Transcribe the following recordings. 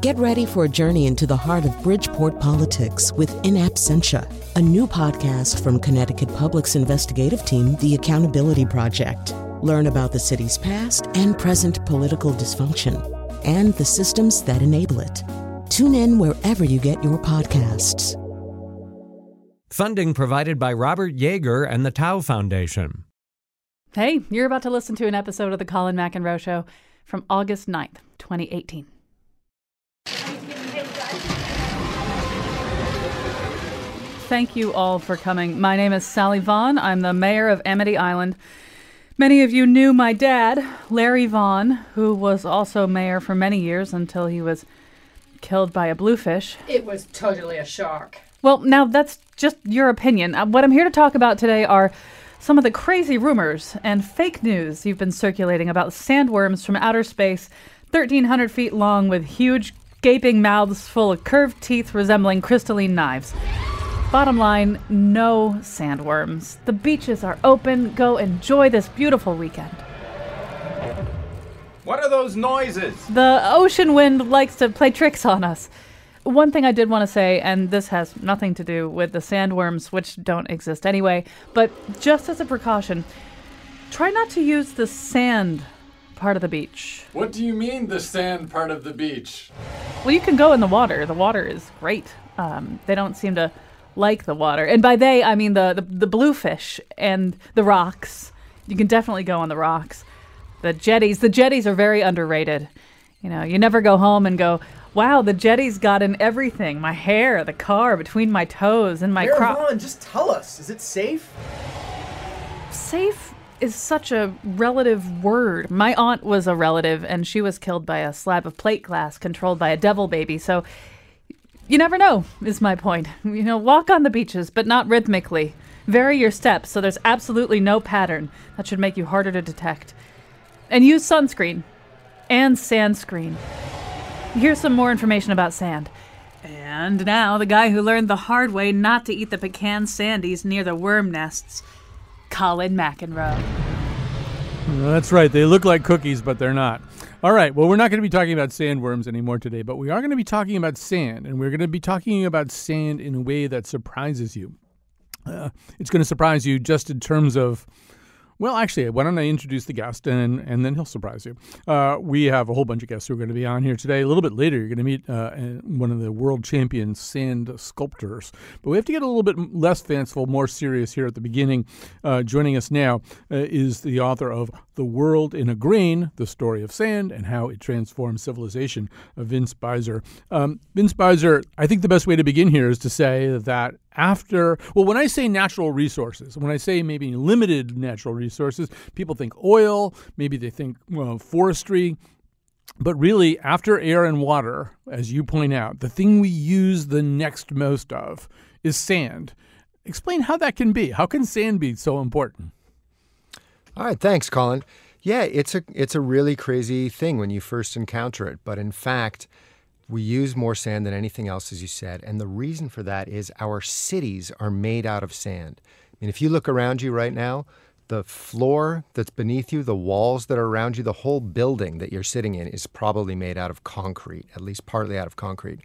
Get ready for a journey into the heart of Bridgeport politics with In Absentia, a new podcast from Connecticut Public's investigative team, The Accountability Project. Learn about the city's past and present political dysfunction and the systems that enable it. Tune in wherever you get your podcasts. Funding provided by Robert Yeager and the Tow Foundation. Hey, you're about to listen to an episode of The Colin McEnroe Show from August 9th, 2018. Thank you all for coming. My name is Sally Vaughn. I'm the mayor of Amity Island. Many of you knew my dad, Larry Vaughn, who was also mayor for many years until he was killed by a bluefish. It was totally a shark. Well, now that's just your opinion. Uh, What I'm here to talk about today are some of the crazy rumors and fake news you've been circulating about sandworms from outer space, 1,300 feet long with huge gaping mouths full of curved teeth resembling crystalline knives. Bottom line no sandworms. The beaches are open. Go enjoy this beautiful weekend. What are those noises? The ocean wind likes to play tricks on us. One thing I did want to say, and this has nothing to do with the sandworms, which don't exist anyway, but just as a precaution, try not to use the sand part of the beach. What do you mean, the sand part of the beach? Well, you can go in the water. The water is great. Um, they don't seem to like the water. And by they, I mean the, the, the bluefish and the rocks. You can definitely go on the rocks. The jetties, the jetties are very underrated. You know, you never go home and go, wow, the jetties got in everything my hair, the car, between my toes, and my crop. Just tell us. Is it safe? Safe is such a relative word. My aunt was a relative, and she was killed by a slab of plate glass controlled by a devil baby. So you never know, is my point. You know, walk on the beaches, but not rhythmically. Vary your steps so there's absolutely no pattern that should make you harder to detect. And use sunscreen and sand screen. Here's some more information about sand. And now, the guy who learned the hard way not to eat the pecan sandies near the worm nests, Colin McEnroe. That's right. They look like cookies, but they're not. All right. Well, we're not going to be talking about sandworms anymore today, but we are going to be talking about sand, and we're going to be talking about sand in a way that surprises you. Uh, it's going to surprise you just in terms of. Well, actually, why don't I introduce the guest and and then he'll surprise you. Uh, we have a whole bunch of guests who are going to be on here today. A little bit later, you're going to meet uh, one of the world champion sand sculptors. But we have to get a little bit less fanciful, more serious here at the beginning. Uh, joining us now uh, is the author of The World in a Grain, The Story of Sand and How It Transformed Civilization, uh, Vince Beiser. Um, Vince Beiser, I think the best way to begin here is to say that after, well, when I say natural resources, when I say maybe limited natural resources, people think oil, maybe they think well, forestry. But really, after air and water, as you point out, the thing we use the next most of is sand. Explain how that can be. How can sand be so important? All right, thanks, Colin. Yeah, it's a it's a really crazy thing when you first encounter it, but in fact, we use more sand than anything else, as you said, and the reason for that is our cities are made out of sand. I mean, if you look around you right now, the floor that's beneath you, the walls that are around you, the whole building that you're sitting in is probably made out of concrete, at least partly out of concrete.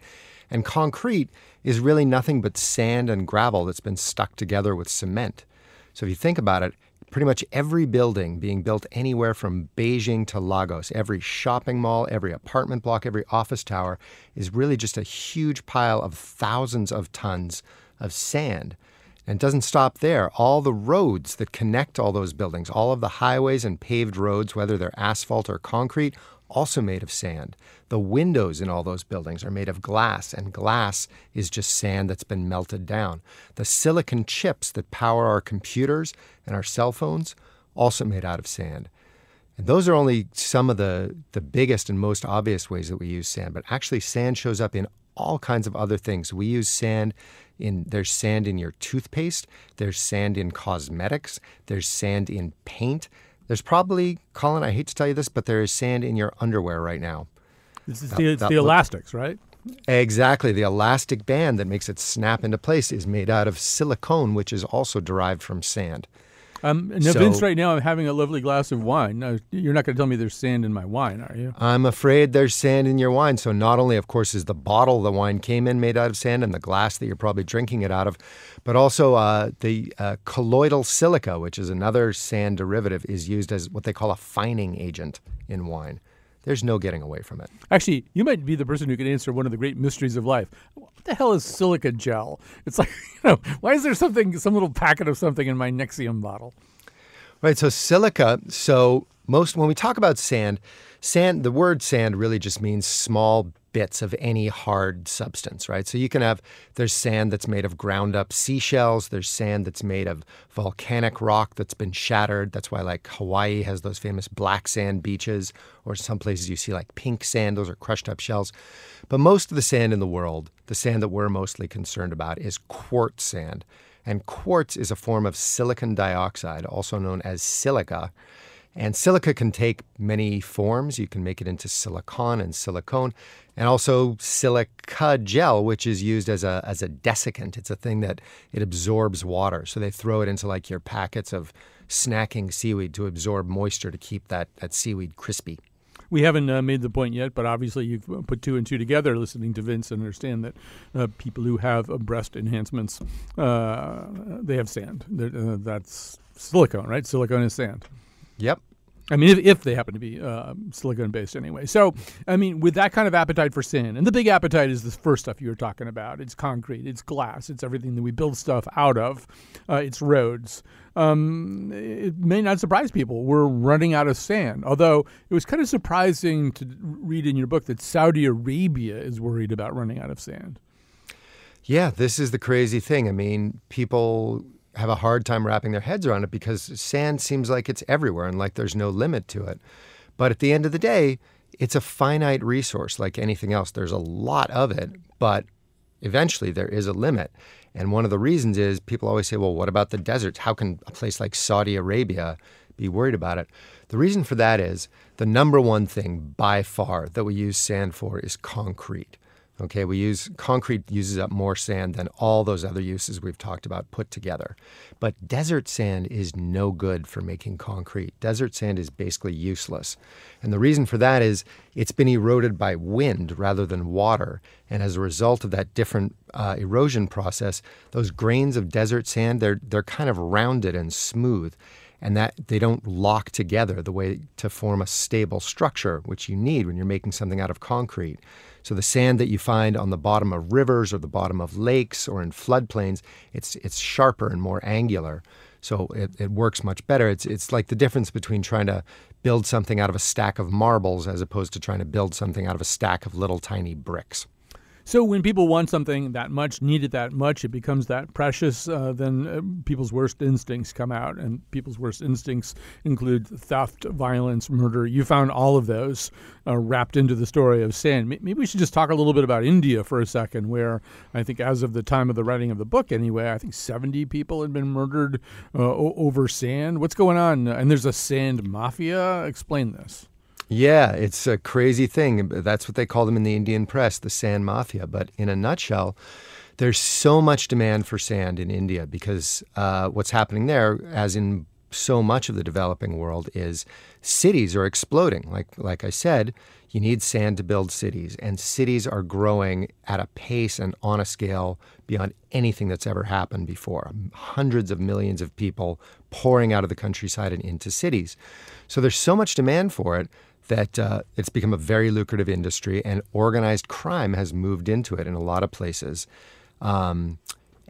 And concrete is really nothing but sand and gravel that's been stuck together with cement. So if you think about it, pretty much every building being built anywhere from Beijing to Lagos, every shopping mall, every apartment block, every office tower is really just a huge pile of thousands of tons of sand. And it doesn't stop there. All the roads that connect all those buildings, all of the highways and paved roads, whether they're asphalt or concrete, also made of sand. The windows in all those buildings are made of glass, and glass is just sand that's been melted down. The silicon chips that power our computers and our cell phones, also made out of sand. And those are only some of the, the biggest and most obvious ways that we use sand, but actually, sand shows up in all kinds of other things. We use sand in there's sand in your toothpaste, there's sand in cosmetics, there's sand in paint. There's probably, Colin, I hate to tell you this, but there is sand in your underwear right now. This is That- the, it's the look- elastics, right? Exactly. The elastic band that makes it snap into place is made out of silicone, which is also derived from sand. Um, now, So- Vince, right now I'm having a lovely glass of wine. Now, you're not going to tell me there's sand in my wine, are you? I'm afraid there's sand in your wine. So, not only, of course, is the bottle the wine came in made out of sand and the glass that you're probably drinking it out of, but also uh, the uh, colloidal silica, which is another sand derivative, is used as what they call a fining agent in wine. There's no getting away from it. Actually, you might be the person who can answer one of the great mysteries of life. What the hell is silica gel? It's like, you know, why is there something, some little packet of something in my Nexium bottle? Right. So silica. So most when we talk about sand, sand the word sand really just means small bits of any hard substance, right? So you can have there's sand that's made of ground up seashells, there's sand that's made of volcanic rock that's been shattered. That's why like Hawaii has those famous black sand beaches or some places you see like pink sand, those are crushed up shells. But most of the sand in the world, the sand that we're mostly concerned about is quartz sand. And quartz is a form of silicon dioxide, also known as silica. And silica can take many forms. You can make it into silicon and silicone, and also silica gel, which is used as a, as a desiccant. It's a thing that it absorbs water. So they throw it into like your packets of snacking seaweed to absorb moisture to keep that, that seaweed crispy. We haven't uh, made the point yet, but obviously you've uh, put two and two together listening to Vince and understand that uh, people who have uh, breast enhancements, uh, they have sand. Uh, that's silicone, right? Silicone is sand. Yep. I mean, if, if they happen to be uh, silicone based anyway. So, I mean, with that kind of appetite for sin, and the big appetite is the first stuff you were talking about. It's concrete, it's glass, it's everything that we build stuff out of, uh, it's roads. Um, it may not surprise people. We're running out of sand. Although it was kind of surprising to read in your book that Saudi Arabia is worried about running out of sand. Yeah, this is the crazy thing. I mean, people have a hard time wrapping their heads around it because sand seems like it's everywhere and like there's no limit to it. But at the end of the day, it's a finite resource like anything else. There's a lot of it, but eventually there is a limit. And one of the reasons is people always say, well, what about the deserts? How can a place like Saudi Arabia be worried about it? The reason for that is the number one thing by far that we use sand for is concrete. Okay, we use concrete uses up more sand than all those other uses we've talked about put together. But desert sand is no good for making concrete. Desert sand is basically useless. And the reason for that is it's been eroded by wind rather than water. And as a result of that different uh, erosion process, those grains of desert sand, they're, they're kind of rounded and smooth and that they don't lock together the way to form a stable structure, which you need when you're making something out of concrete. So the sand that you find on the bottom of rivers or the bottom of lakes or in floodplains, it's it's sharper and more angular. So it, it works much better. It's it's like the difference between trying to build something out of a stack of marbles as opposed to trying to build something out of a stack of little tiny bricks. So when people want something that much, need it that much, it becomes that precious. Uh, then uh, people's worst instincts come out, and people's worst instincts include theft, violence, murder. You found all of those uh, wrapped into the story of sand. Maybe we should just talk a little bit about India for a second, where I think, as of the time of the writing of the book, anyway, I think seventy people had been murdered uh, over sand. What's going on? And there's a sand mafia. Explain this. Yeah, it's a crazy thing. That's what they call them in the Indian press, the sand mafia. But in a nutshell, there's so much demand for sand in India because uh, what's happening there, as in so much of the developing world, is cities are exploding. Like like I said, you need sand to build cities, and cities are growing at a pace and on a scale beyond anything that's ever happened before. Hundreds of millions of people pouring out of the countryside and into cities. So there's so much demand for it that uh, it's become a very lucrative industry, and organized crime has moved into it in a lot of places. Um,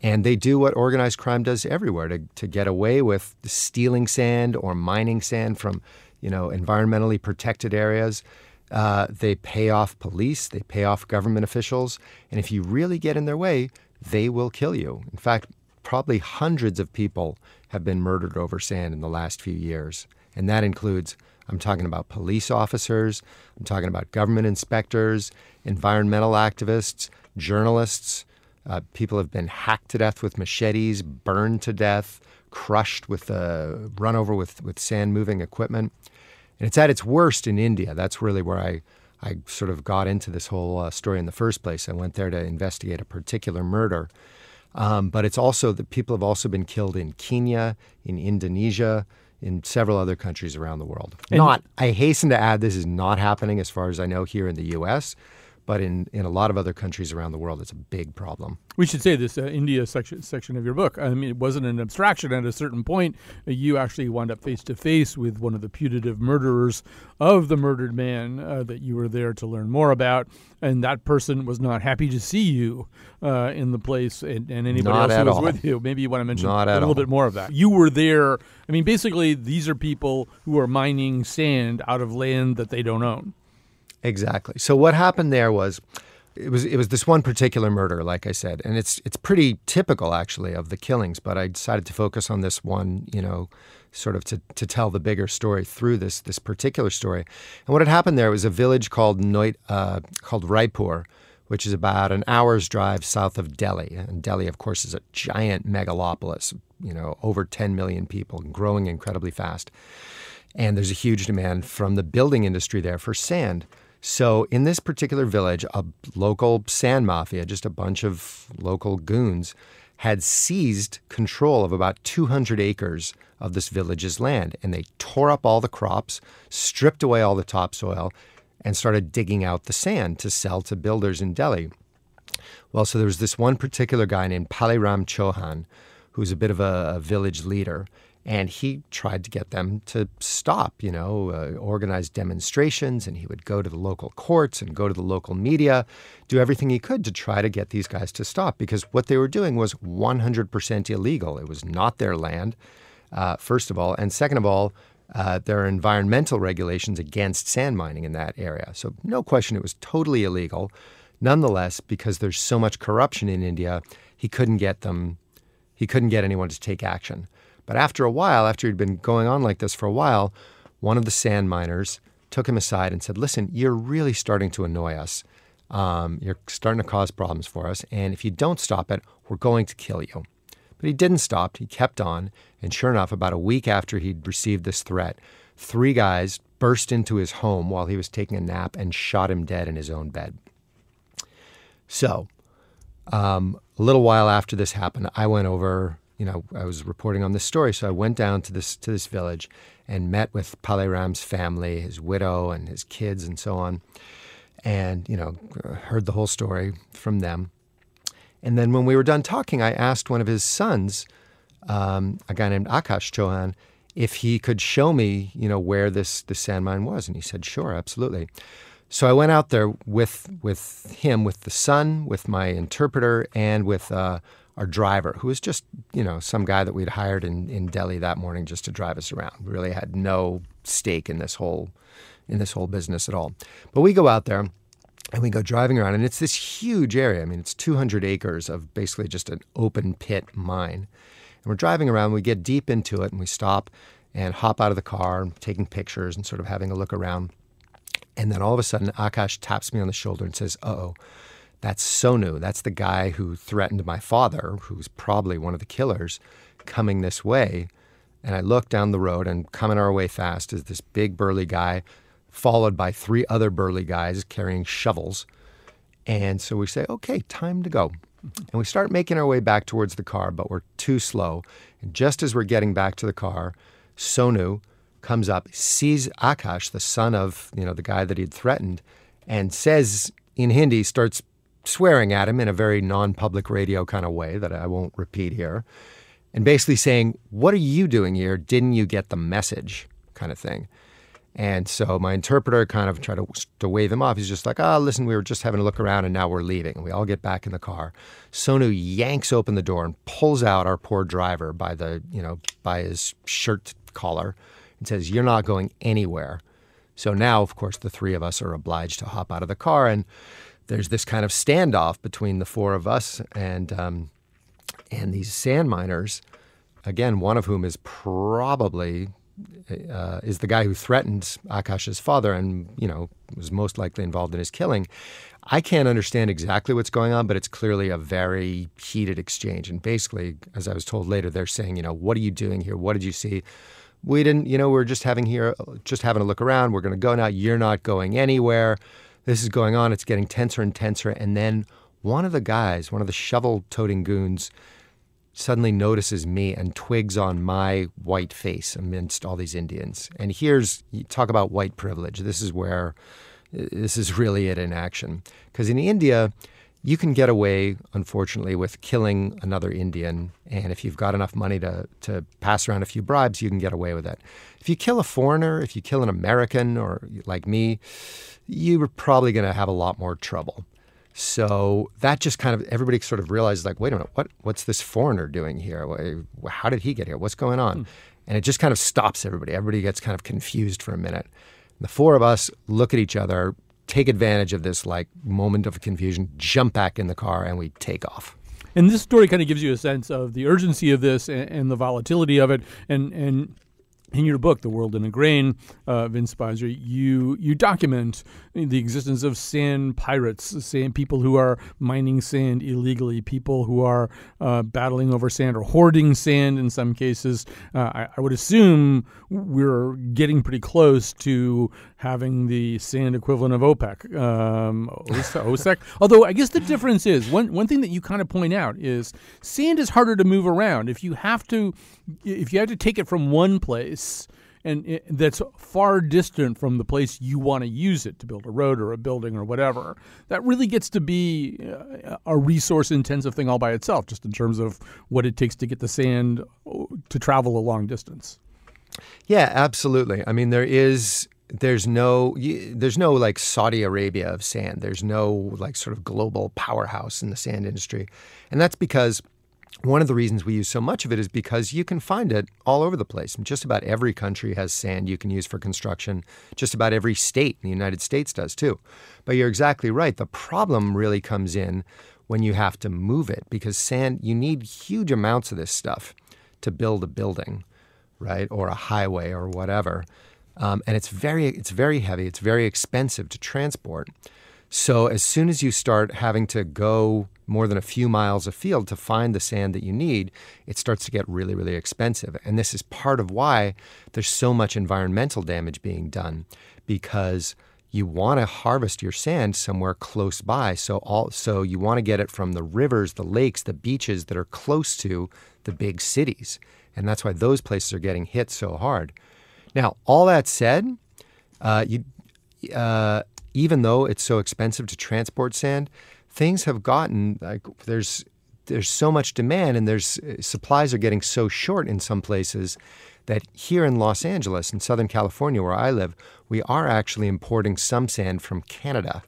and they do what organized crime does everywhere to, to get away with stealing sand or mining sand from, you know, environmentally protected areas. Uh, they pay off police, they pay off government officials, and if you really get in their way, they will kill you. In fact, probably hundreds of people have been murdered over sand in the last few years, and that includes I'm talking about police officers, I'm talking about government inspectors, environmental activists, journalists. Uh, people have been hacked to death with machetes, burned to death, crushed with, uh, run over with, with sand moving equipment. And it's at its worst in India. That's really where I, I sort of got into this whole uh, story in the first place. I went there to investigate a particular murder. Um, but it's also that people have also been killed in Kenya, in Indonesia, in several other countries around the world. And- not, I hasten to add, this is not happening as far as I know here in the U.S., but in, in a lot of other countries around the world, it's a big problem. We should say this uh, India section section of your book. I mean, it wasn't an abstraction. At a certain point, uh, you actually wound up face to face with one of the putative murderers of the murdered man uh, that you were there to learn more about, and that person was not happy to see you uh, in the place and, and anybody Not else who was all. with you. Maybe you want to mention Not a little all. bit more of that. You were there. I mean, basically, these are people who are mining sand out of land that they don't own. Exactly. So what happened there was it was it was this one particular murder, like I said, and it's it's pretty typical actually of the killings. But I decided to focus on this one, you know, sort of to, to tell the bigger story through this this particular story. And what had happened there was a village called Noit, uh, called Raipur, which is about an hour's drive south of Delhi. And Delhi, of course, is a giant megalopolis, you know, over 10 million people, growing incredibly fast. And there's a huge demand from the building industry there for sand. So, in this particular village, a local sand mafia, just a bunch of local goons, had seized control of about 200 acres of this village's land. And they tore up all the crops, stripped away all the topsoil, and started digging out the sand to sell to builders in Delhi. Well, so there was this one particular guy named Paleram Chauhan, who's a bit of a, a village leader, and he tried to get them to stop, you know, uh, organize demonstrations, and he would go to the local courts and go to the local media, do everything he could to try to get these guys to stop because what they were doing was 100% illegal. It was not their land, uh, first of all, and second of all, uh, there are environmental regulations against sand mining in that area. So, no question, it was totally illegal. Nonetheless, because there's so much corruption in India, he couldn't get them, he couldn't get anyone to take action. But after a while, after he'd been going on like this for a while, one of the sand miners took him aside and said, Listen, you're really starting to annoy us. Um, you're starting to cause problems for us. And if you don't stop it, we're going to kill you. But he didn't stop. He kept on. And sure enough, about a week after he'd received this threat, three guys burst into his home while he was taking a nap and shot him dead in his own bed. So, um, a little while after this happened, I went over. You know, I was reporting on this story, so I went down to this to this village and met with Paleram's family, his widow, and his kids, and so on. And you know, heard the whole story from them. And then when we were done talking, I asked one of his sons, um, a guy named Akash Chauhan, if he could show me, you know, where this this sand mine was, and he said, "Sure, absolutely." So I went out there with with him, with the son, with my interpreter, and with uh, our driver, who was just you know some guy that we'd hired in, in Delhi that morning just to drive us around. We really had no stake in this whole in this whole business at all. But we go out there and we go driving around, and it's this huge area. I mean, it's 200 acres of basically just an open pit mine. And we're driving around, we get deep into it, and we stop and hop out of the car, taking pictures and sort of having a look around. And then all of a sudden, Akash taps me on the shoulder and says, Uh oh, that's Sonu. That's the guy who threatened my father, who's probably one of the killers, coming this way. And I look down the road, and coming our way fast is this big burly guy, followed by three other burly guys carrying shovels. And so we say, Okay, time to go. And we start making our way back towards the car, but we're too slow. And just as we're getting back to the car, Sonu comes up, sees Akash, the son of you know the guy that he'd threatened, and says in Hindi, starts swearing at him in a very non-public radio kind of way that I won't repeat here, and basically saying, "What are you doing here? Didn't you get the message?" kind of thing. And so my interpreter kind of tried to, to wave him off. He's just like, oh, listen, we were just having a look around and now we're leaving. And we all get back in the car. Sonu yanks open the door and pulls out our poor driver by the, you know, by his shirt collar and says, You're not going anywhere. So now, of course, the three of us are obliged to hop out of the car. And there's this kind of standoff between the four of us and, um, and these sand miners, again, one of whom is probably uh, is the guy who threatened Akash's father and, you know, was most likely involved in his killing. I can't understand exactly what's going on, but it's clearly a very heated exchange. And basically, as I was told later, they're saying, you know, what are you doing here? What did you see? We didn't, you know, we're just having here, just having a look around. We're going to go now. You're not going anywhere. This is going on. It's getting tenser and tenser. And then one of the guys, one of the shovel toting goons, suddenly notices me and twigs on my white face amidst all these Indians. And here's talk about white privilege. This is where this is really it in action. Because in India, you can get away, unfortunately, with killing another Indian. And if you've got enough money to, to pass around a few bribes, you can get away with it. If you kill a foreigner, if you kill an American or like me, you're probably going to have a lot more trouble. So that just kind of everybody sort of realized like, wait a minute, what what's this foreigner doing here? How did he get here? What's going on? Hmm. And it just kind of stops everybody. Everybody gets kind of confused for a minute. And the four of us look at each other, take advantage of this like moment of confusion, jump back in the car, and we take off. And this story kind of gives you a sense of the urgency of this and, and the volatility of it, and and in your book, The World in a Grain, uh, Vince Beiser, you you document the existence of sand pirates, sand people who are mining sand illegally, people who are uh, battling over sand or hoarding sand in some cases. Uh, I, I, would assume we're getting pretty close to having the sand equivalent of OPEC, um, OSEC. Although I guess the difference is one one thing that you kind of point out is sand is harder to move around. If you have to, if you have to take it from one place and it, that's far distant from the place you want to use it to build a road or a building or whatever. That really gets to be uh, a resource intensive thing all by itself, just in terms of what it takes to get the sand uh, to travel a long distance. Yeah, absolutely. I mean, there is there's no there's no like Saudi Arabia of sand. There's no like sort of global powerhouse in the sand industry, and that's because one of the reasons we use so much of it is because you can find it all over the place. just about every country has sand you can use for construction. Just about every state in the United States does too. But you're exactly right. The problem really comes in when you have to move it because sand, you need huge amounts of this stuff to build a building, right? Or a highway or whatever. Um, and it's very, it's very heavy. It's very expensive to transport. So as soon as you start having to go more than a few miles afield to find the sand that you need, it starts to get really, really expensive. And this is part of why there's so much environmental damage being done because you want to harvest your sand somewhere close by. So all so you want to get it from the rivers, the lakes, the beaches that are close to the big cities. And that's why those places are getting hit so hard. Now, all that said, uh, you uh, even though it's so expensive to transport sand, things have gotten like there's there's so much demand and there's uh, supplies are getting so short in some places that here in Los Angeles in Southern California where I live, we are actually importing some sand from Canada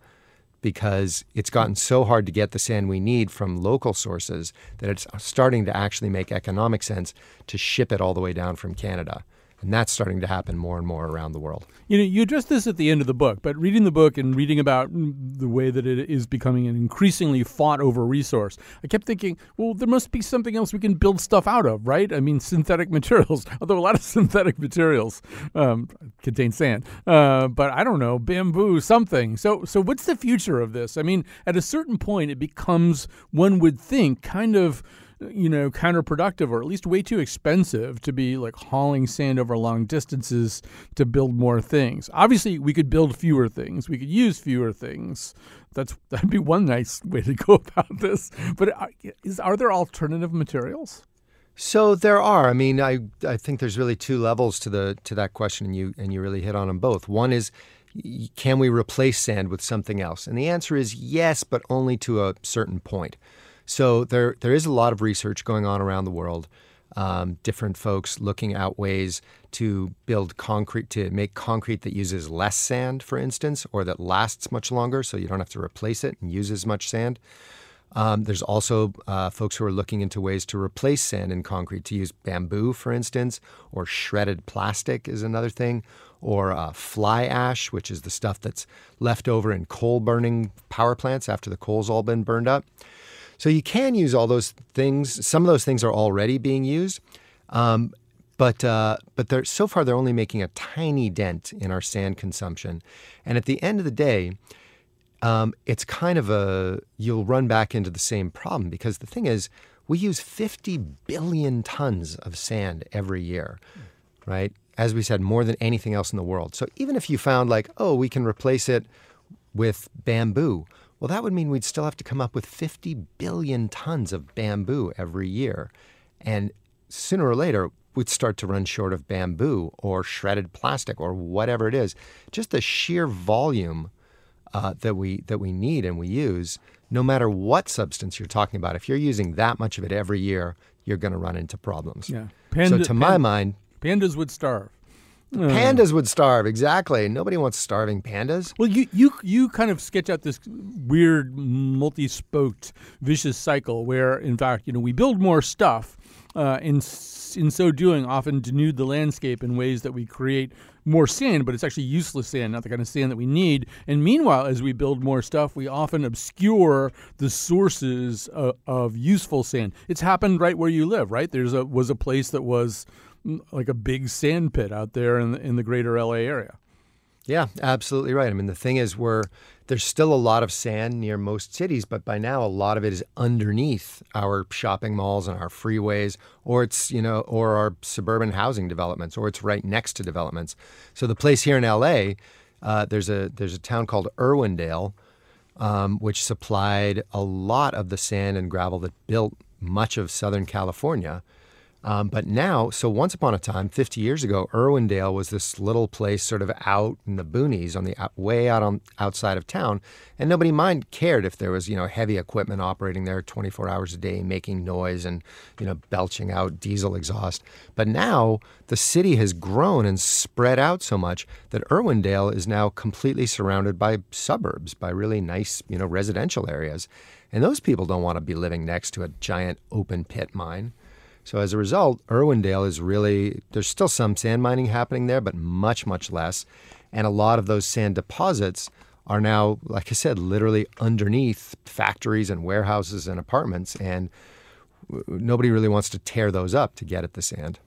because it's gotten so hard to get the sand we need from local sources that it's starting to actually make economic sense to ship it all the way down from Canada. And that's starting to happen more and more around the world. You know, you address this at the end of the book, but reading the book and reading about the way that it is becoming an increasingly fought over resource, I kept thinking, well, there must be something else we can build stuff out of, right? I mean, synthetic materials, although a lot of synthetic materials um, contain sand, uh, but I don't know, bamboo, something. So, so what's the future of this? I mean, at a certain point, it becomes, one would think, kind of you know, counterproductive or at least way too expensive to be like hauling sand over long distances to build more things. Obviously, we could build fewer things. We could use fewer things. That's that'd be one nice way to go about this. But are, uh, is, are there alternative materials? So there are. I mean, I I think there's really two levels to the to that question, and you and you really hit on them both. One is can we replace sand with something else? And the answer is yes, but only to a certain point. So there there is a lot of research going on around the world. Um, different folks looking at ways to build concrete to make concrete that uses less sand, for instance, or that lasts much longer, so you don't have to replace it and use as much sand. Um, there's also uh, folks who are looking into ways to replace sand in concrete, to use bamboo, for instance, or shredded plastic is another thing, or uh, fly ash, which is the stuff that's left over in coal burning power plants after the coal's all been burned up. So you can use all those things. Some of those things are already being used, um, but uh, but they're so far they're only making a tiny dent in our sand consumption. And at the end of the day, um, it's kind of a you'll run back into the same problem because the thing is we use 50 billion tons of sand every year, right? As we said, more than anything else in the world. So even if you found like, oh, we can replace it with bamboo, Well, that would mean we'd still have to come up with 50 billion tons of bamboo every year. And sooner or later, we'd start to run short of bamboo or shredded plastic or whatever it is. Just the sheer volume uh, that we that we need and we use, no matter what substance you're talking about, if you're using that much of it every year, you're going to run into problems. Yeah. so to my mind, pandas would starve. Pandas would starve exactly. Nobody wants starving pandas. Well, you you you kind of sketch out this weird multi-spoked vicious cycle where, in fact, you know, we build more stuff, uh, in in so doing, often denude the landscape in ways that we create more sand, but it's actually useless sand, not the kind of sand that we need. And meanwhile, as we build more stuff, we often obscure the sources of, of useful sand. It's happened right where you live, right? There's a was a place that was like a big sand pit out there in the, in the greater LA area. Yeah, absolutely right. I mean, the thing is, we're there's still a lot of sand near most cities, but by now a lot of it is underneath our shopping malls and our freeways, or it's you know, or our suburban housing developments, or it's right next to developments. So the place here in LA, uh, there's a there's a town called Irwindale, um, which supplied a lot of the sand and gravel that built much of Southern California. Um, but now, so once upon a time, 50 years ago, Irwindale was this little place sort of out in the boonies, on the way out on outside of town, and nobody mind cared if there was you know heavy equipment operating there 24 hours a day, making noise and you know belching out diesel exhaust. But now the city has grown and spread out so much that Irwindale is now completely surrounded by suburbs, by really nice you know residential areas, and those people don't want to be living next to a giant open pit mine. So as a result, Irwindale is really, there's still some sand mining happening there, but much, much less. And a lot of those sand deposits are now, like I said, literally underneath factories and warehouses and apartments. And nobody really wants to tear those up to get at the sand.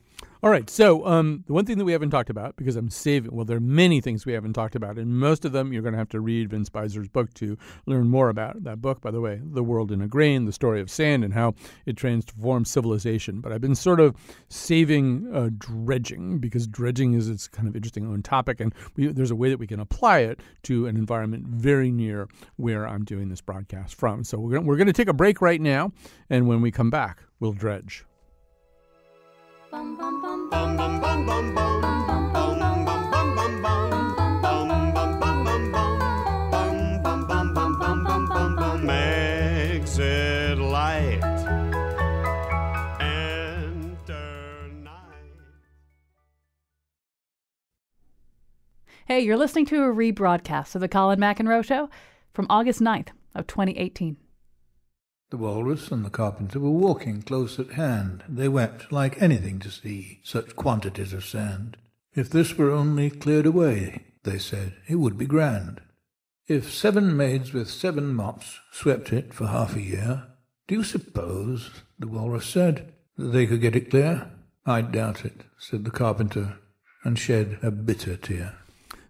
All right. So, um, the one thing that we haven't talked about, because I'm saving, well, there are many things we haven't talked about, and most of them you're going to have to read Vince Beiser's book to learn more about. That book, by the way, The World in a Grain, the story of sand and how it transforms civilization. But I've been sort of saving uh, dredging because dredging is its kind of interesting own topic, and we, there's a way that we can apply it to an environment very near where I'm doing this broadcast from. So, we're, we're going to take a break right now, and when we come back, we'll dredge. Hey, you're listening to a rebroadcast of the Colin McEnroe Show from August 9th of 2018. The walrus and the carpenter were walking close at hand. They wept like anything to see such quantities of sand. If this were only cleared away, they said, it would be grand. If seven maids with seven mops swept it for half a year, do you suppose, the walrus said, that they could get it clear? I doubt it, said the carpenter, and shed a bitter tear.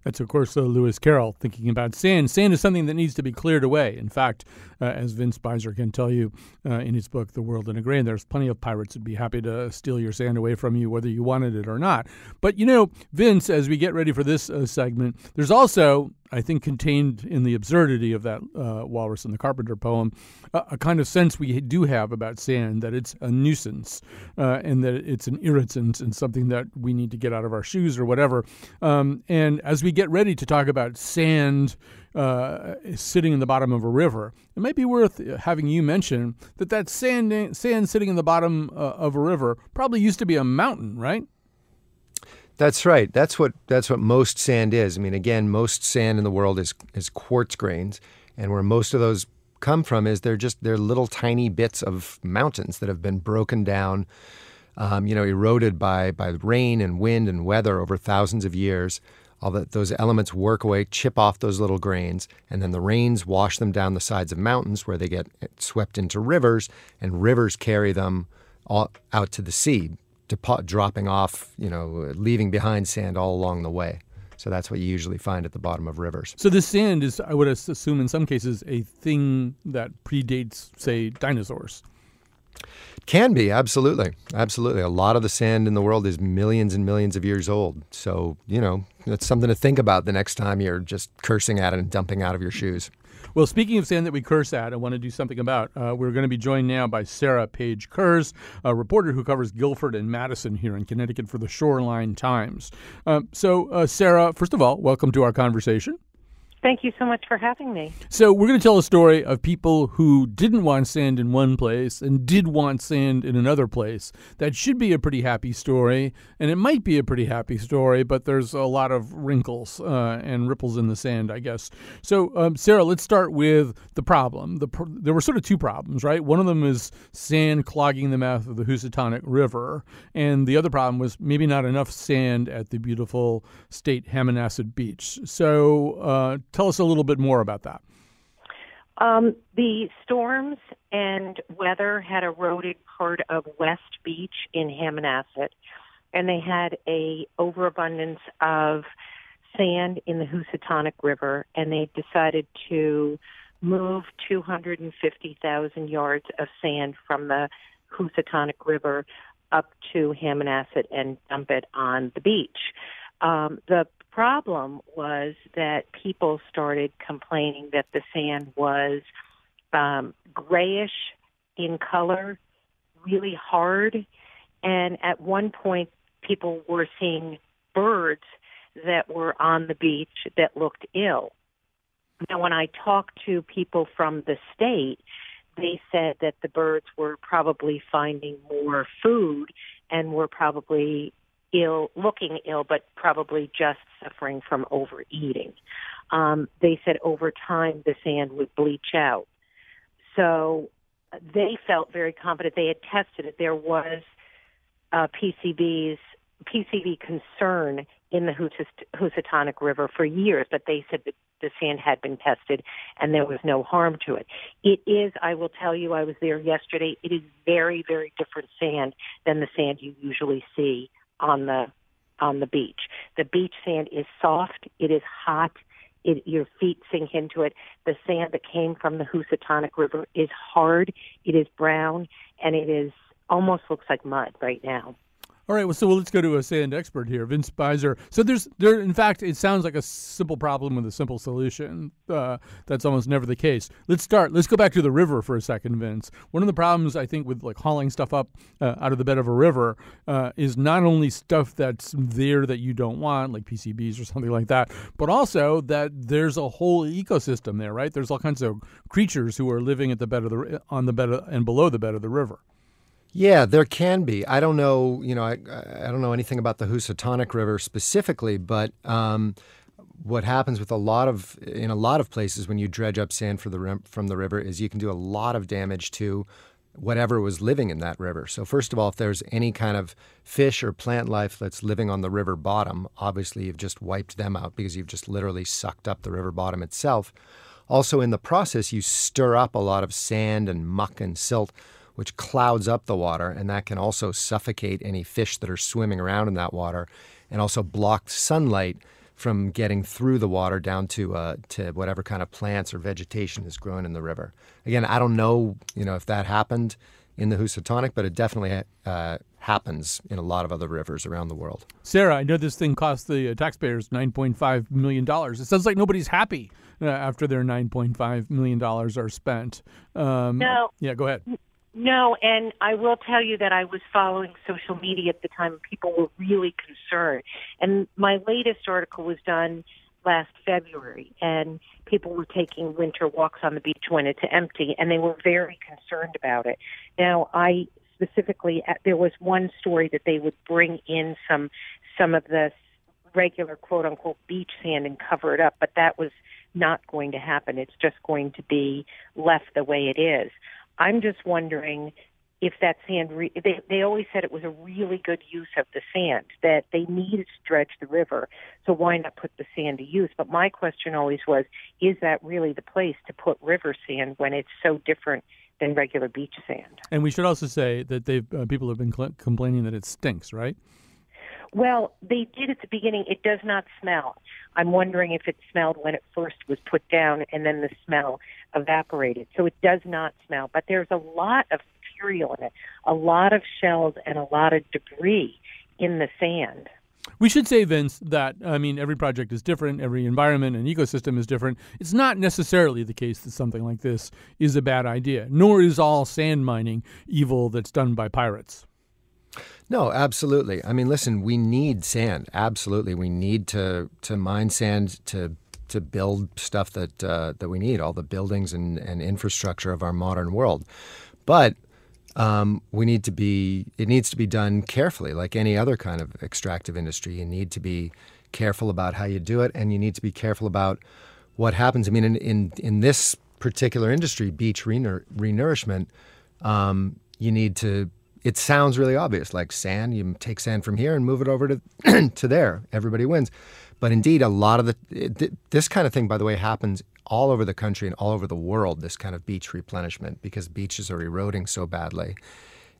That's, of course, uh, Lewis Carroll thinking about sand. Sand is something that needs to be cleared away. In fact, uh, as Vince Beiser can tell you uh, in his book, The World in a Grain, there's plenty of pirates who'd be happy to steal your sand away from you, whether you wanted it or not. But, you know, Vince, as we get ready for this uh, segment, there's also I think contained in the absurdity of that uh, Walrus and the Carpenter poem, uh, a kind of sense we do have about sand that it's a nuisance uh, and that it's an irritant and something that we need to get out of our shoes or whatever. Um, and as we get ready to talk about sand uh, sitting in the bottom of a river, it might be worth having you mention that that sand, sand sitting in the bottom uh, of a river probably used to be a mountain, right? That's right. That's what that's what most sand is. I mean, again, most sand in the world is is quartz grains, and where most of those come from is they're just they're little tiny bits of mountains that have been broken down, um, you know, eroded by by rain and wind and weather over thousands of years. All that those elements work away, chip off those little grains, and then the rains wash them down the sides of mountains where they get swept into rivers, and rivers carry them all out to the sea depo- dropping off, you know, leaving behind sand all along the way. So that's what you usually find at the bottom of rivers. So the sand is, I would assume, in some cases, a thing that predates, say, dinosaurs. Can be absolutely, absolutely. A lot of the sand in the world is millions and millions of years old. So you know, that's something to think about the next time you're just cursing at it and dumping out of your shoes. Well, speaking of sand that we curse at, I want to do something about. Uh, we're going to be joined now by Sarah Page Kurz, a reporter who covers Guilford and Madison here in Connecticut for the Shoreline Times. Um, so, uh, Sarah, first of all, welcome to our conversation. Thank you so much for having me. So, we're going to tell a story of people who didn't want sand in one place and did want sand in another place. That should be a pretty happy story, and it might be a pretty happy story, but there's a lot of wrinkles uh, and ripples in the sand, I guess. So, um, Sarah, let's start with the problem. The pr- there were sort of two problems, right? One of them is sand clogging the mouth of the Housatonic River, and the other problem was maybe not enough sand at the beautiful state Hammonasset Beach. So, uh, tell us a little bit more about that. Um, the storms and weather had eroded part of West Beach in Hammonasset, and they had a overabundance of sand in the Housatonic River, and they decided to move 250,000 yards of sand from the Housatonic River up to Hammonasset and dump it on the beach. Um, the problem was that people started complaining that the sand was um, grayish in color, really hard, and at one point people were seeing birds that were on the beach that looked ill. Now, when I talked to people from the state, they said that the birds were probably finding more food and were probably ill, looking ill, but probably just suffering from overeating. Um, they said over time the sand would bleach out. So they felt very confident. They had tested it. There was uh, PCB's PCB concern in the Housatonic River for years, but they said that the sand had been tested and there was no harm to it. It is, I will tell you, I was there yesterday. It is very, very different sand than the sand you usually see on the on the beach. The beach sand is soft. It is hot. It, your feet sink into it. The sand that came from the Housatonic River is hard. It is brown, and it is almost looks like mud right now. All right, well, so let's go to a sand expert here, Vince Beiser. So there's there, in fact, it sounds like a simple problem with a simple solution. Uh, that's almost never the case. Let's start. Let's go back to the river for a second, Vince. One of the problems I think with like hauling stuff up uh, out of the bed of a river uh, is not only stuff that's there that you don't want, like PCBs or something like that, but also that there's a whole ecosystem there, right? There's all kinds of creatures who are living at the bed of the on the bed of, and below the bed of the river. Yeah, there can be. I don't know, you know, I, I don't know anything about the Housatonic River specifically, but um, what happens with a lot of in a lot of places when you dredge up sand for the from the river is you can do a lot of damage to whatever was living in that river. So first of all, if there's any kind of fish or plant life that's living on the river bottom, obviously you've just wiped them out because you've just literally sucked up the river bottom itself. Also in the process, you stir up a lot of sand and muck and silt which clouds up the water, and that can also suffocate any fish that are swimming around in that water, and also block sunlight from getting through the water down to uh, to whatever kind of plants or vegetation is growing in the river. Again, I don't know, you know, if that happened in the Housatonic, but it definitely uh, happens in a lot of other rivers around the world. Sarah, I know this thing cost the uh, taxpayers $9.5 million. It sounds like nobody's happy uh, after their $9.5 million are spent. Um, no. Yeah, go ahead. No, and I will tell you that I was following social media at the time. People were really concerned. And my latest article was done last February, and people were taking winter walks on the beach when it's empty, and they were very concerned about it. Now, I specifically, uh, there was one story that they would bring in some some of the regular quote unquote beach sand and cover it up, but that was not going to happen. It's just going to be left the way it is. I'm just wondering if that sand, re- they, they always said it was a really good use of the sand, that they needed to dredge the river, so why not put the sand to use? But my question always was, is that really the place to put river sand when it's so different than regular beach sand? And we should also say that they've, uh, people have been cl- complaining that it stinks, right? Well, they did at the beginning. It does not smell. I'm wondering if it smelled when it first was put down and then the smell evaporated. So it does not smell. But there's a lot of material in it, a lot of shells and a lot of debris in the sand. We should say, Vince, that I mean, every project is different, every environment and ecosystem is different. It's not necessarily the case that something like this is a bad idea, nor is all sand mining evil that's done by pirates. No, absolutely. I mean, listen, we need sand. Absolutely, we need to to mine sand to to build stuff that uh, that we need, all the buildings and, and infrastructure of our modern world. But um, we need to be it needs to be done carefully, like any other kind of extractive industry. You need to be careful about how you do it, and you need to be careful about what happens. I mean, in in, in this particular industry, beach renour- renourishment, um, you need to. It sounds really obvious, like sand. You take sand from here and move it over to to there. Everybody wins. But indeed, a lot of the this kind of thing, by the way, happens all over the country and all over the world. This kind of beach replenishment because beaches are eroding so badly.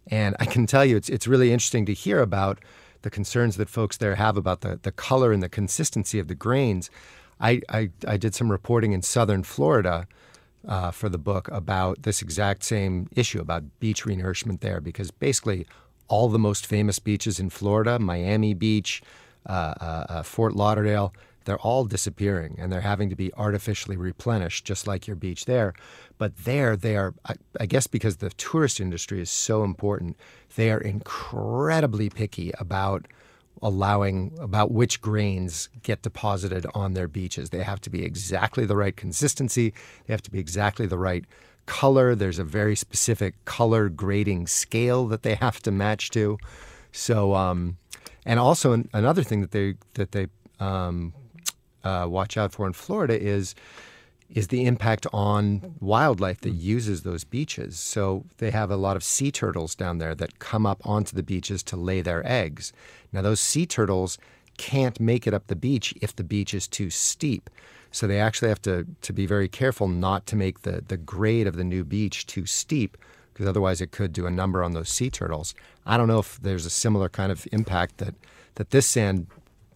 And I can tell you, it's it's really interesting to hear about the concerns that folks there have about the, the color and the consistency of the grains. I, I, I did some reporting in southern Florida uh, for the book about this exact same issue about beach renourishment there, because basically all the most famous beaches in Florida, Miami Beach, uh, uh, uh, Fort Lauderdale, they're all disappearing and they're having to be artificially replenished, just like your beach there. But there, they are, I, I, guess because the tourist industry is so important, they are incredibly picky about allowing, about which grains get deposited on their beaches. They have to be exactly the right consistency, they have to be exactly the right color. There's a very specific color grading scale that they have to match to. So, um, and also an, another thing that they that they um, uh, watch out for in Florida is is the impact on wildlife that hmm. uses those beaches. So they have a lot of sea turtles down there that come up onto the beaches to lay their eggs. Now those sea turtles can't make it up the beach if the beach is too steep. So they actually have to, to be very careful not to make the, the grade of the new beach too steep because otherwise it could do a number on those sea turtles. I don't know if there's a similar kind of impact that, that this sand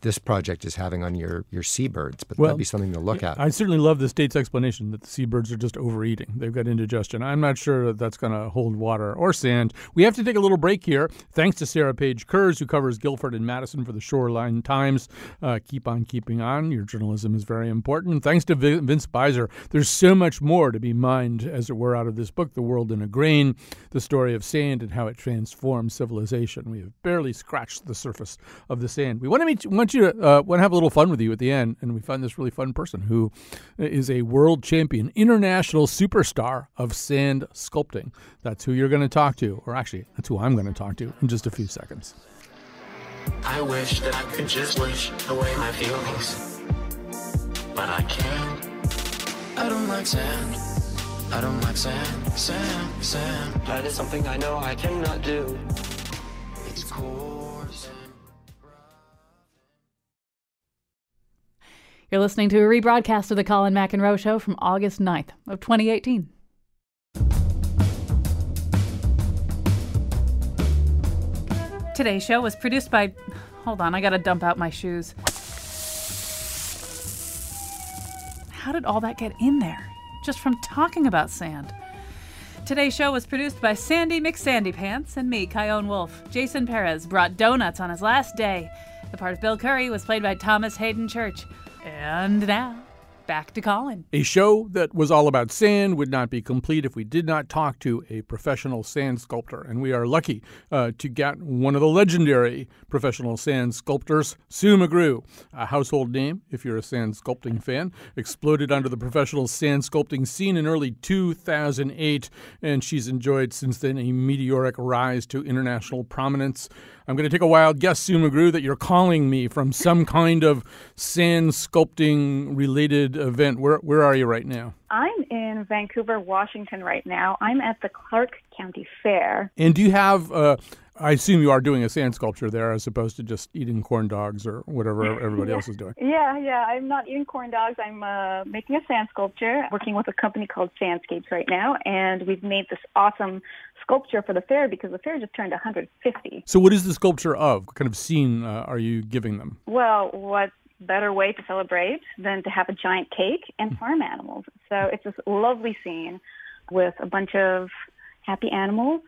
this project is having on your, your seabirds, but well, that'd be something to look at. I certainly love the state's explanation that the seabirds are just overeating. They've got indigestion. I'm not sure that that's going to hold water or sand. We have to take a little break here. Thanks to Sarah Page Kurz, who covers Guilford and Madison for the Shoreline Times. Uh, keep on keeping on. Your journalism is very important. Thanks to Vince Beiser. There's so much more to be mined, as it were, out of this book, The World in a Grain, the story of sand and how it transforms civilization. We have barely scratched the surface of the sand. We want to meet, want you you to uh, want to have a little fun with you at the end, and we find this really fun person who is a world champion, international superstar of sand sculpting. That's who you're going to talk to, or actually, that's who I'm going to talk to in just a few seconds. I wish that I could just wish away my feelings, but I can't. I don't like sand. I don't like sand, sand, sand. That is something I know I cannot do. You're listening to a rebroadcast of the Colin McEnroe Show from August 9th of 2018. Today's show was produced by. Hold on, I gotta dump out my shoes. How did all that get in there? Just from talking about sand. Today's show was produced by Sandy McSandy Pants and me, Chion Wolf. Jason Perez brought donuts on his last day. The part of Bill Curry was played by Thomas Hayden Church. And now, back to Colin. A show that was all about sand would not be complete if we did not talk to a professional sand sculptor. And we are lucky uh, to get one of the legendary professional sand sculptors, Sue McGrew, a household name if you're a sand sculpting fan, exploded onto the professional sand sculpting scene in early 2008. And she's enjoyed since then a meteoric rise to international prominence. I'm going to take a wild guess, Sue McGrew, that you're calling me from some kind of sand sculpting related event. Where, where are you right now? I'm in Vancouver, Washington right now. I'm at the Clark County Fair. And do you have uh, I assume you are doing a sand sculpture there as opposed to just eating corn dogs or whatever everybody yeah. else is doing. Yeah, yeah. I'm not eating corn dogs. I'm uh, making a sand sculpture, working with a company called Sandscapes right now, and we've made this awesome sculpture for the fair because the fair just turned 150. So, what is the sculpture of? What kind of scene uh, are you giving them? Well, what better way to celebrate than to have a giant cake and farm animals? So, it's this lovely scene with a bunch of happy animals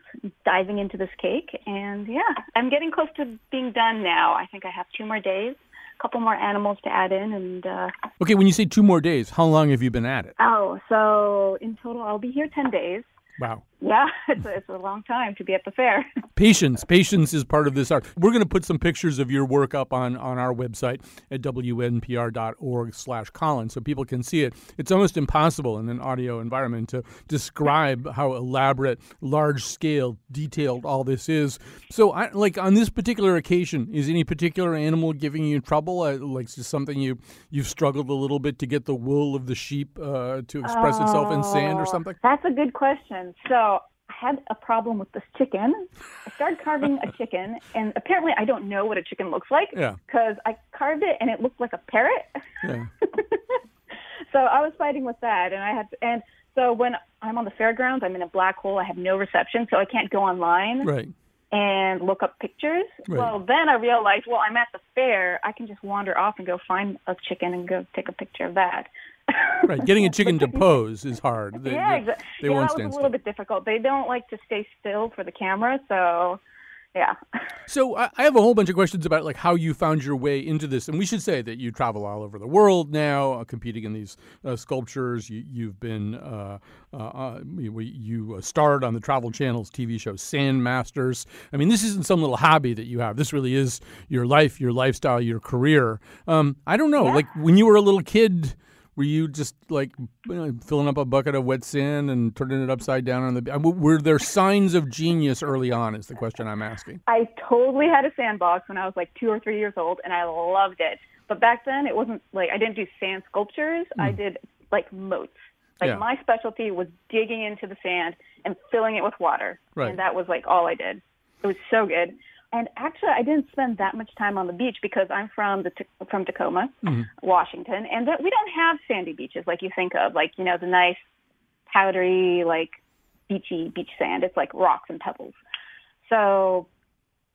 diving into this cake. And yeah, I'm getting close to being done now. I think I have two more days, a couple more animals to add in. And uh, Okay, when you say two more days, how long have you been at it? oh, so in total, I'll be here 10 days. Wow. Yeah, it's a, it's a long time to be at the fair. Patience. Patience is part of this art. We're going to put some pictures of your work up on, on our website at wnpr.org slash Colin so people can see it. It's almost impossible in an audio environment to describe how elaborate, large scale, detailed all this is. So, I, like on this particular occasion, is any particular animal giving you trouble? Uh, like is this something you, you've struggled a little bit to get the wool of the sheep uh, to express itself in sand or Oh, something? That's a good question. So I had a problem with this chicken. I started carving a chicken, and apparently I don't know what a chicken looks like Yeah. because I carved it and it looked like a parrot. Yeah. So I was fighting with that, and I had to, and so when I'm on the fairgrounds, I'm in a black hole. I have no reception, so I can't go online Right. and look up pictures. Right. Well, then I realized, well, I'm at the fair. I can just wander off and go find a chicken and go take a picture of that. Right. Getting a chicken to pose is hard. They, yeah, they, exactly. they yeah, won't that was a still. little bit difficult. They don't like to stay still for the camera, so yeah. So I I have a whole bunch of questions about like how you found your way into this, and we should say that you travel all over the world now, uh, competing in these uh, sculptures. You, you've been uh, uh, uh, you, you uh, starred on the Travel Channel's TV show Sand Masters. I mean, this isn't some little hobby that you have. This really is your life, your lifestyle, your career. Um, I don't know, like when you were a little kid. Were you just like you know, filling up a bucket of wet sand and turning it upside down on the? Were there signs of genius early on? Is the question I'm asking. I totally had a sandbox when I was like two or three years old, and I loved it. But back then, it wasn't like I didn't do sand sculptures. I hmm. did like moats. Like Yeah. my specialty was digging into the sand and filling it with water, Right. and that was like all I did. It was so good. And actually, I didn't spend that much time on the beach because I'm from the from Tacoma, Washington, and that we don't have sandy beaches like you think of, like you know the nice powdery like beachy beach sand. It's like rocks and pebbles. So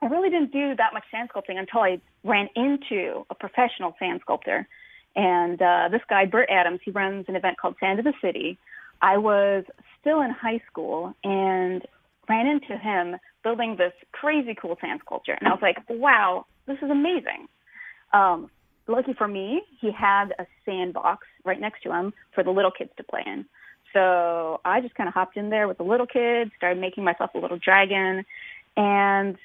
I really didn't do that much sand sculpting until I ran into a professional sand sculptor. And uh, this guy, Bert Adams, he runs an event called Sand of the City. I was still in high school and ran into him building this crazy cool sand sculpture. And I was like, wow, this is amazing. Um, lucky for me, he had a sandbox right next to him for the little kids to play in. So I just kind of hopped in there with the little kids, started making myself a little dragon, and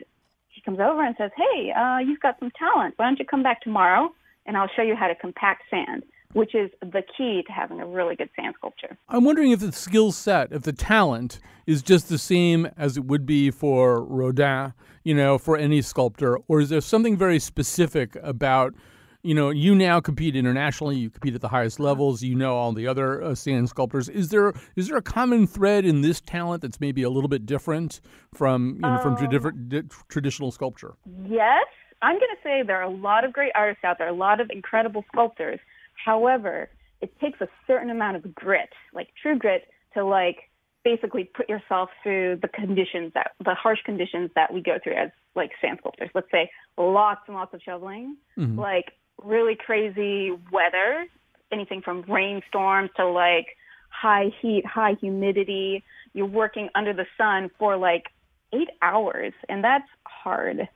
he comes over and says, "Hey, uh, you've got some talent. Why don't you come back tomorrow, and I'll show you how to compact sand, which is the key to having a really good sand sculpture." I'm wondering if the skill set, if the talent is just the same as it would be for Rodin, you know, for any sculptor, or is there something very specific about, you know, you now compete internationally, you compete at the highest levels, you know all the other uh, sand sculptors. Is there is there a common thread in this talent that's maybe a little bit different from you know from Um, different di- traditional sculpture? Yes, I'm going to say there are a lot of great artists out there, a lot of incredible sculptors. However, it takes a certain amount of grit, like true grit, to like basically put yourself through the conditions that the harsh conditions that we go through as like sand sculptors. Let's say lots and lots of shoveling, Mhm. like really crazy weather, anything from rainstorms to like high heat, high humidity. You're working under the sun for like eight hours, and that's hard.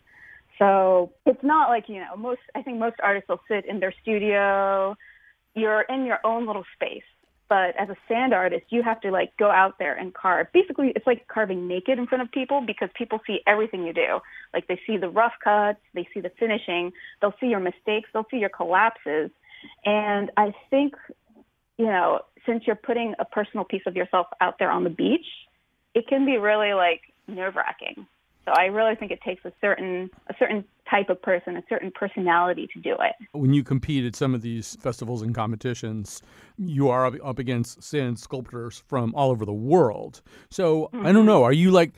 So it's not like, you know, most, I think most artists will sit in their studio. You're in your own little space. But as a sand artist, you have to like go out there and carve. Basically, it's like carving naked in front of people because people see everything you do. Like they see the rough cuts, they see the finishing, they'll see your mistakes, they'll see your collapses. And I think, you know, since you're putting a personal piece of yourself out there on the beach, it can be really like nerve wracking. So I really think it takes a certain a certain type of person, a certain personality to do it. when you compete at some of these festivals and competitions, you are up, up against sand sculptors from all over the world. So I don't mm-hmm. know. Are you like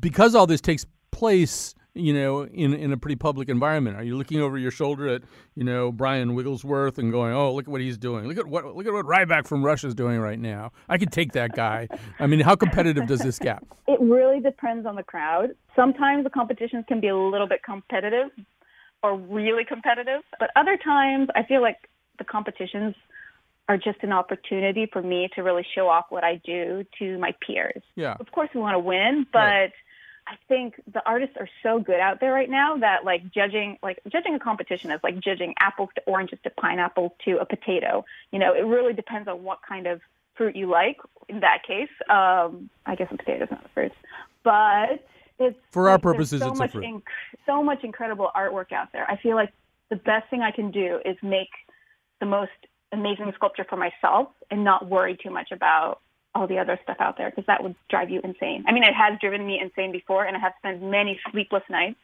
because all this takes place, you know, in in a pretty public environment? Are you looking over your shoulder at you know Brian Wigglesworth and going, "Oh, look at what he's doing. Look at what look at what Ryback from Russia is doing right now. I could take that guy." I mean, how competitive does this get? It really depends on the crowd. Sometimes the competitions can be a little bit competitive or really competitive, but other times I feel like the competitions are just an opportunity for me to really show off what I do to my peers. Yeah. Of course, we want to win, but Right. I think the artists are so good out there right now that like judging, like judging a competition is like judging apples to oranges to pineapple to a potato. You know, it really depends on what kind of fruit you like. In that case, um, I guess a potato's not a fruit, but it's For our like, purposes, so it's a much fruit. inc- so much incredible artwork out there. I feel like the best thing I can do is make the most amazing sculpture for myself and not worry too much about all the other stuff out there because that would drive you insane. I mean, it has driven me insane before, and I have spent many sleepless nights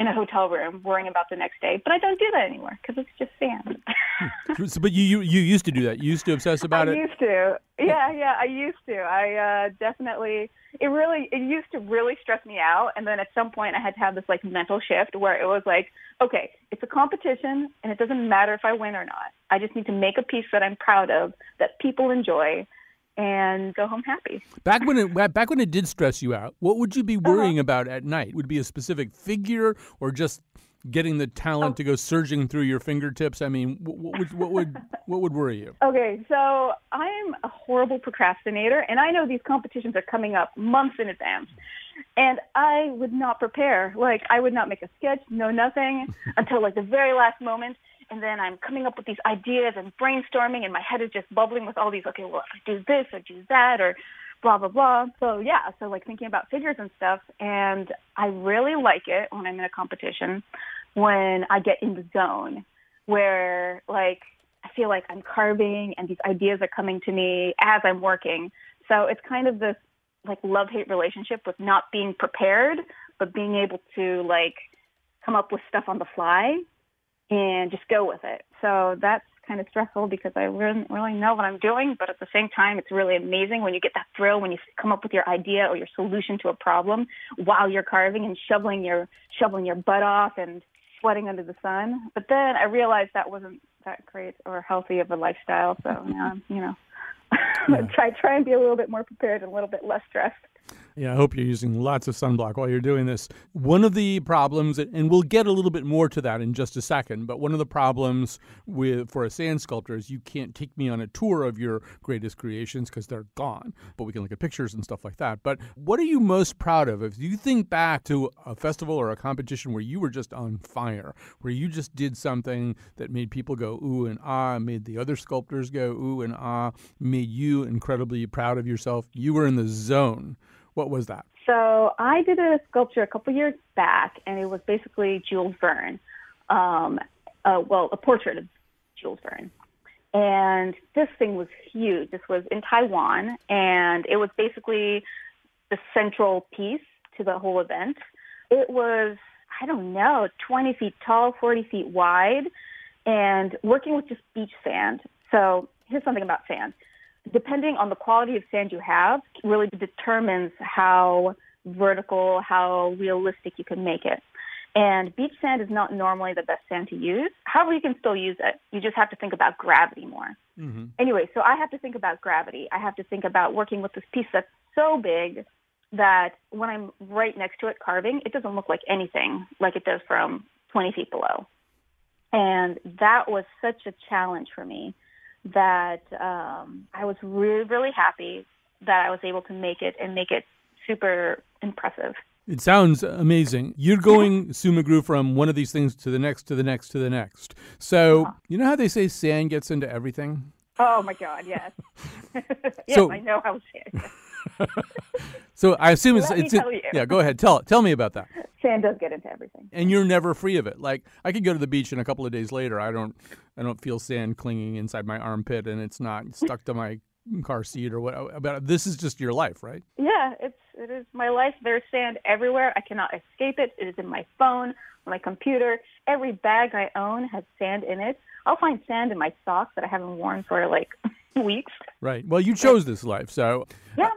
in a hotel room worrying about the next day. But I don't do that anymore because it's just sand. So- but you, you you used to do that. You used to obsess about I it. I used to. Yeah, yeah, I used to. I uh, definitely. It really. It used to really stress me out, and then at some point, I had to have this like mental shift where it was like, okay, it's a competition, and it doesn't matter if I win or not. I just need to make a piece that I'm proud of, that people enjoy, and go home happy. Back when it back when it did stress you out, what would you be Uh-huh. worrying about at night? Would it be a specific figure or just getting the talent to go surging through your fingertips? I mean, wh- what would what would what would worry you? Okay, so I'm a horrible procrastinator, and I know these competitions are coming up months in advance. And I would not prepare. Like, I would not make a sketch, no nothing, until like the very last moment. And then I'm coming up with these ideas and brainstorming, and my head is just bubbling with all these, okay, well, if I do this or do that or blah, blah, blah. So, yeah, so like thinking about figures and stuff. And I really like it when I'm in a competition when I get in the zone where, like, I feel like I'm carving and these ideas are coming to me as I'm working. So it's kind of this like love hate relationship with not being prepared, but being able to like come up with stuff on the fly and just go with it. So that's kind of stressful because I really, really know what I'm doing, but at the same time, it's really amazing when you get that thrill when you come up with your idea or your solution to a problem while you're carving and shoveling your shoveling your butt off and sweating under the sun. But then I realized that wasn't that great or healthy of a lifestyle. So now, I'm, you know, try try and be a little bit more prepared and a little bit less stressed. Yeah, I hope you're using lots of sunblock while you're doing this. One of the problems, and we'll get a little bit more to that in just a second, but one of the problems with for a sand sculptor is you can't take me on a tour of your greatest creations because they're gone. But we can look at pictures and stuff like that. But what are you most proud of? If you think back to a festival or a competition where you were just on fire, where you just did something that made people go ooh and ah, made the other sculptors go ooh and ah, made you incredibly proud of yourself. You were in the zone. What was that? So I did a sculpture a couple years back, and it was basically Jules Verne. Um, uh, well, a portrait of Jules Verne. And this thing was huge. This was in Taiwan, and it was basically the central piece to the whole event. It was, I don't know, 20 feet tall, 40 feet wide, and working with just beach sand. So here's something about sand depending on the quality of sand you have, really determines how vertical, how realistic you can make it. And beach sand is not normally the best sand to use. However, you can still use it. You just have to think about gravity more. Mm-hmm. Anyway, so I have to think about gravity. I have to think about working with this piece that's so big that when I'm right next to it carving, it doesn't look like anything like it does from 20 feet below. And that was such a challenge for me that um, I was really, really happy that I was able to make it and make it super impressive. It sounds amazing. You're going, Sue McGrew, from one of these things to the next, to the next, to the next. So, you know how they say sand gets into everything? Oh my God, yes. yes, So- I know how sand. So I assume it's, it's you. yeah. Go ahead, tell tell me about that. Sand does get into everything. And you're never free of it. Like I could go to the beach and a couple of days later, I don't I don't feel sand clinging inside my armpit, and it's not stuck to my car seat or what. About this is just your life, right? Yeah, it's it is my life. There's sand everywhere. I cannot escape it. It is in my phone, my computer. Every bag I own has sand in it. I'll find sand in my socks that I haven't worn for like weeks. Right. Well, you chose this life, so Yeah.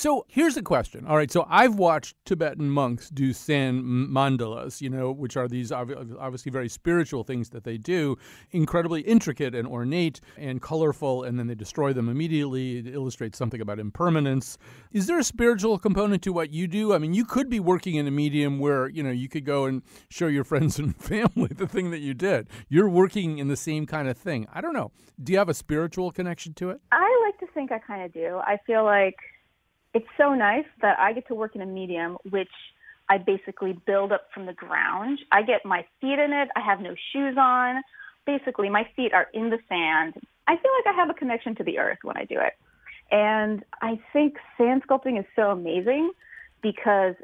So here's a question. All right, so I've watched Tibetan monks do sand mandalas, you know, which are these obviously very spiritual things that they do, incredibly intricate and ornate and colorful, and then they destroy them immediately. It illustrates something about impermanence. Is there a spiritual component to what you do? I mean, you could be working in a medium where, you know, you could go and show your friends and family the thing that you did. You're working in the same kind of thing. I don't know. Do you have a spiritual connection to it? I like to think I kind of do. I feel like it's so nice that I get to work in a medium which I basically build up from the ground. I get my feet in it. I have no shoes on. Basically, my feet are in the sand. I feel like I have a connection to the earth when I do it. And I think sand sculpting is so amazing because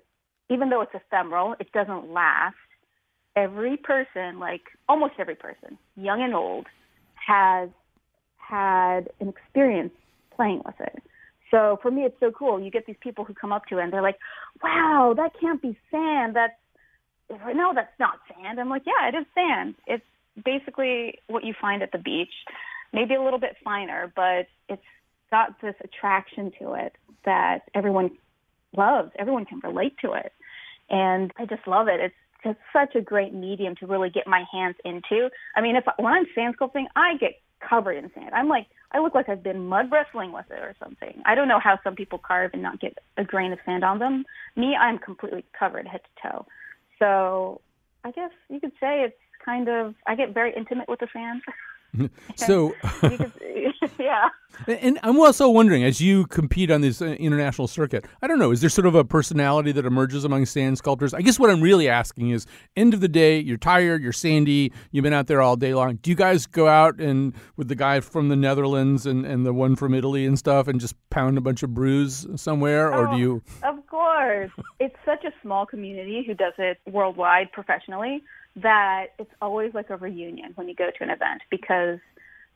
even though it's ephemeral, it doesn't last. Every person, like almost every person, young and old, has had an experience playing with it. So for me, it's so cool. You get these people who come up to it and they're like, wow, that can't be sand. That's, no, that's not sand. I'm like, yeah, it is sand. It's basically what you find at the beach, maybe a little bit finer, but it's got this attraction to it that everyone loves. Everyone can relate to it. And I just love it. It's just such a great medium to really get my hands into. I mean, if when I'm sand sculpting, I get covered in sand. I'm like, I look like I've been mud wrestling with it or something. I don't know how some people carve and not get a grain of sand on them. Me, I'm completely covered head to toe. So I guess you could say it's kind of, I get very intimate with the sand. so yeah. And i'm also wondering as you compete on this uh, international circuit i don't know is there sort of a personality that emerges among sand sculptors? I guess what i'm really asking is end of the day you're tired you're sandy you've been out there all day long. Do you guys go out and with the guy from the netherlands and, and the one from italy and stuff and just pound a bunch of brews somewhere or oh, do you of course. It's such a small community who does it worldwide professionally that it's always like a reunion when you go to an event because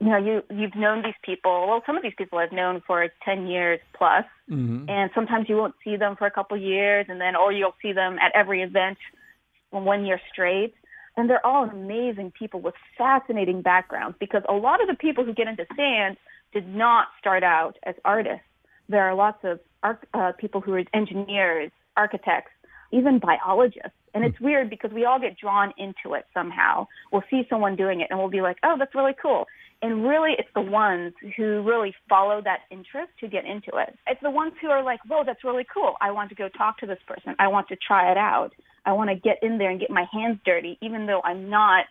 you know you you've known these people. Well some of these people I've known for 10 years plus mm-hmm. and sometimes you won't see them for a couple years and then or you'll see them at every event one year straight. And they're all amazing people with fascinating backgrounds because a lot of the people who get into sand did not start out as artists. There are lots of art, uh, people who are engineers architects even biologists and it's hmm. weird because we all get drawn into it somehow. We'll see someone doing it and we'll be like, oh, that's really cool. And really, it's the ones who really follow that interest who get into it. It's the ones who are like, whoa, that's really cool. I want to go talk to this person. I want to try it out. I want to get in there and get my hands dirty, even though I'm not,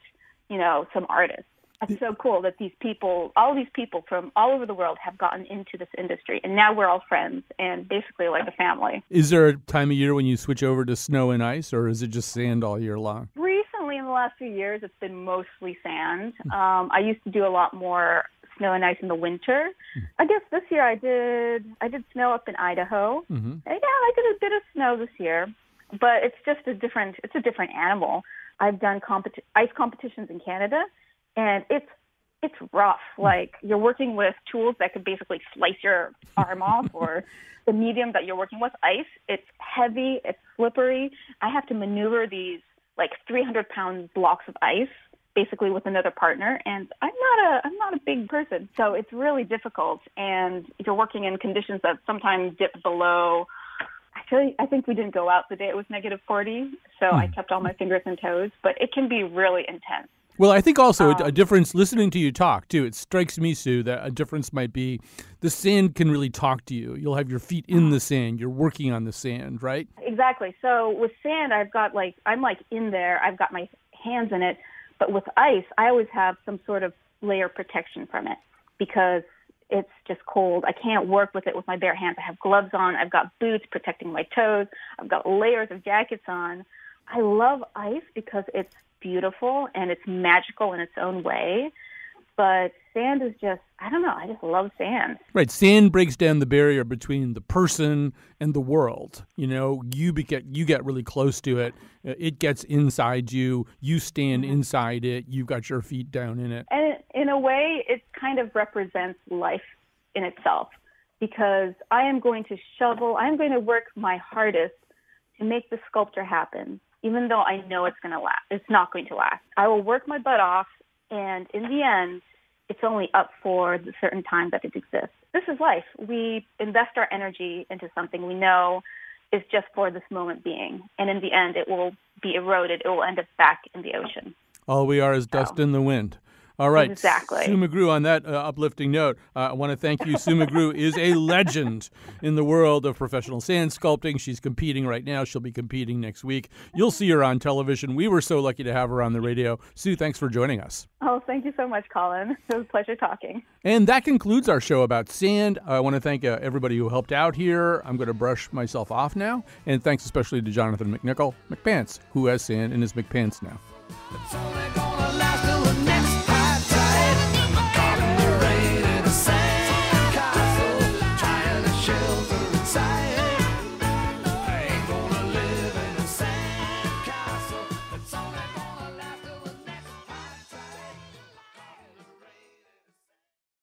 you know, some artist. It's so cool that these people, all these people from all over the world have gotten into this industry and now we're all friends and basically like a family. Is there a time of year when you switch over to snow and ice or is it just sand all year long? Recently in the last few years it's been mostly sand. Um, I used to do a lot more snow and ice in the winter. I guess this year I did I did snow up in Idaho. Mm-hmm. Yeah, I did a bit of snow this year, but it's just a different it's a different animal. I've done competi- ice competitions in Canada and it's it's rough. Like you're working with tools that could basically slice your arm off, or the medium that you're working with, ice. It's heavy, it's slippery. I have to maneuver these like 300 pound blocks of ice basically with another partner and I'm not a I'm not a big person so it's really difficult and you're working in conditions that sometimes dip below Actually, I think we didn't go out the day it was negative 40 so mm. I kept all my fingers and toes but it can be really intense well, I think also um, a, a, difference, listening to you talk too, it strikes me, Sue, that a difference might be the sand can really talk to you. You'll have your feet in the sand. You're working on the sand, right? Exactly. So with sand, I've got like, I'm like in there, I've got my hands in it. But with ice, I always have some sort of layer protection from it because it's just cold. I can't work with it with my bare hands. I have gloves on. I've got boots protecting my toes. I've got layers of jackets on. I love ice because it's beautiful and it's magical in its own way. But sand is just, I don't know, I just love sand. Right. Sand breaks down the barrier between the person and the world. You know, you get you get really close to it. Uh, it gets inside you. You stand mm-hmm. inside it. You've got your feet down in it. And in a way, it kind of represents life in itself because I am going to shovel, I am going to work my hardest to make the sculpture happen even though I know it's going to last. It's not going to last. I will work my butt off, and in the end, it's only up for the certain time that it exists. this is life. We invest our energy into something we know is just for this moment being, and in the end, it will be eroded. It will end up back in the ocean. All we are is dust in the wind. All right. Exactly. Sue McGrew, on that uh, uplifting note, uh, I want to thank you. Sue McGrew is a legend in the world of professional sand sculpting. She's competing right now. She'll be competing next week. You'll see her on television. We were so lucky to have her on the radio. Sue, thanks for joining us. Oh, thank you so much, Colin. It was a pleasure talking. And that concludes our show about sand. I want to thank uh, everybody who helped out here. I'm going to brush myself off now. And thanks especially to Jonathan McNicol McPants, who has sand in his McPants now.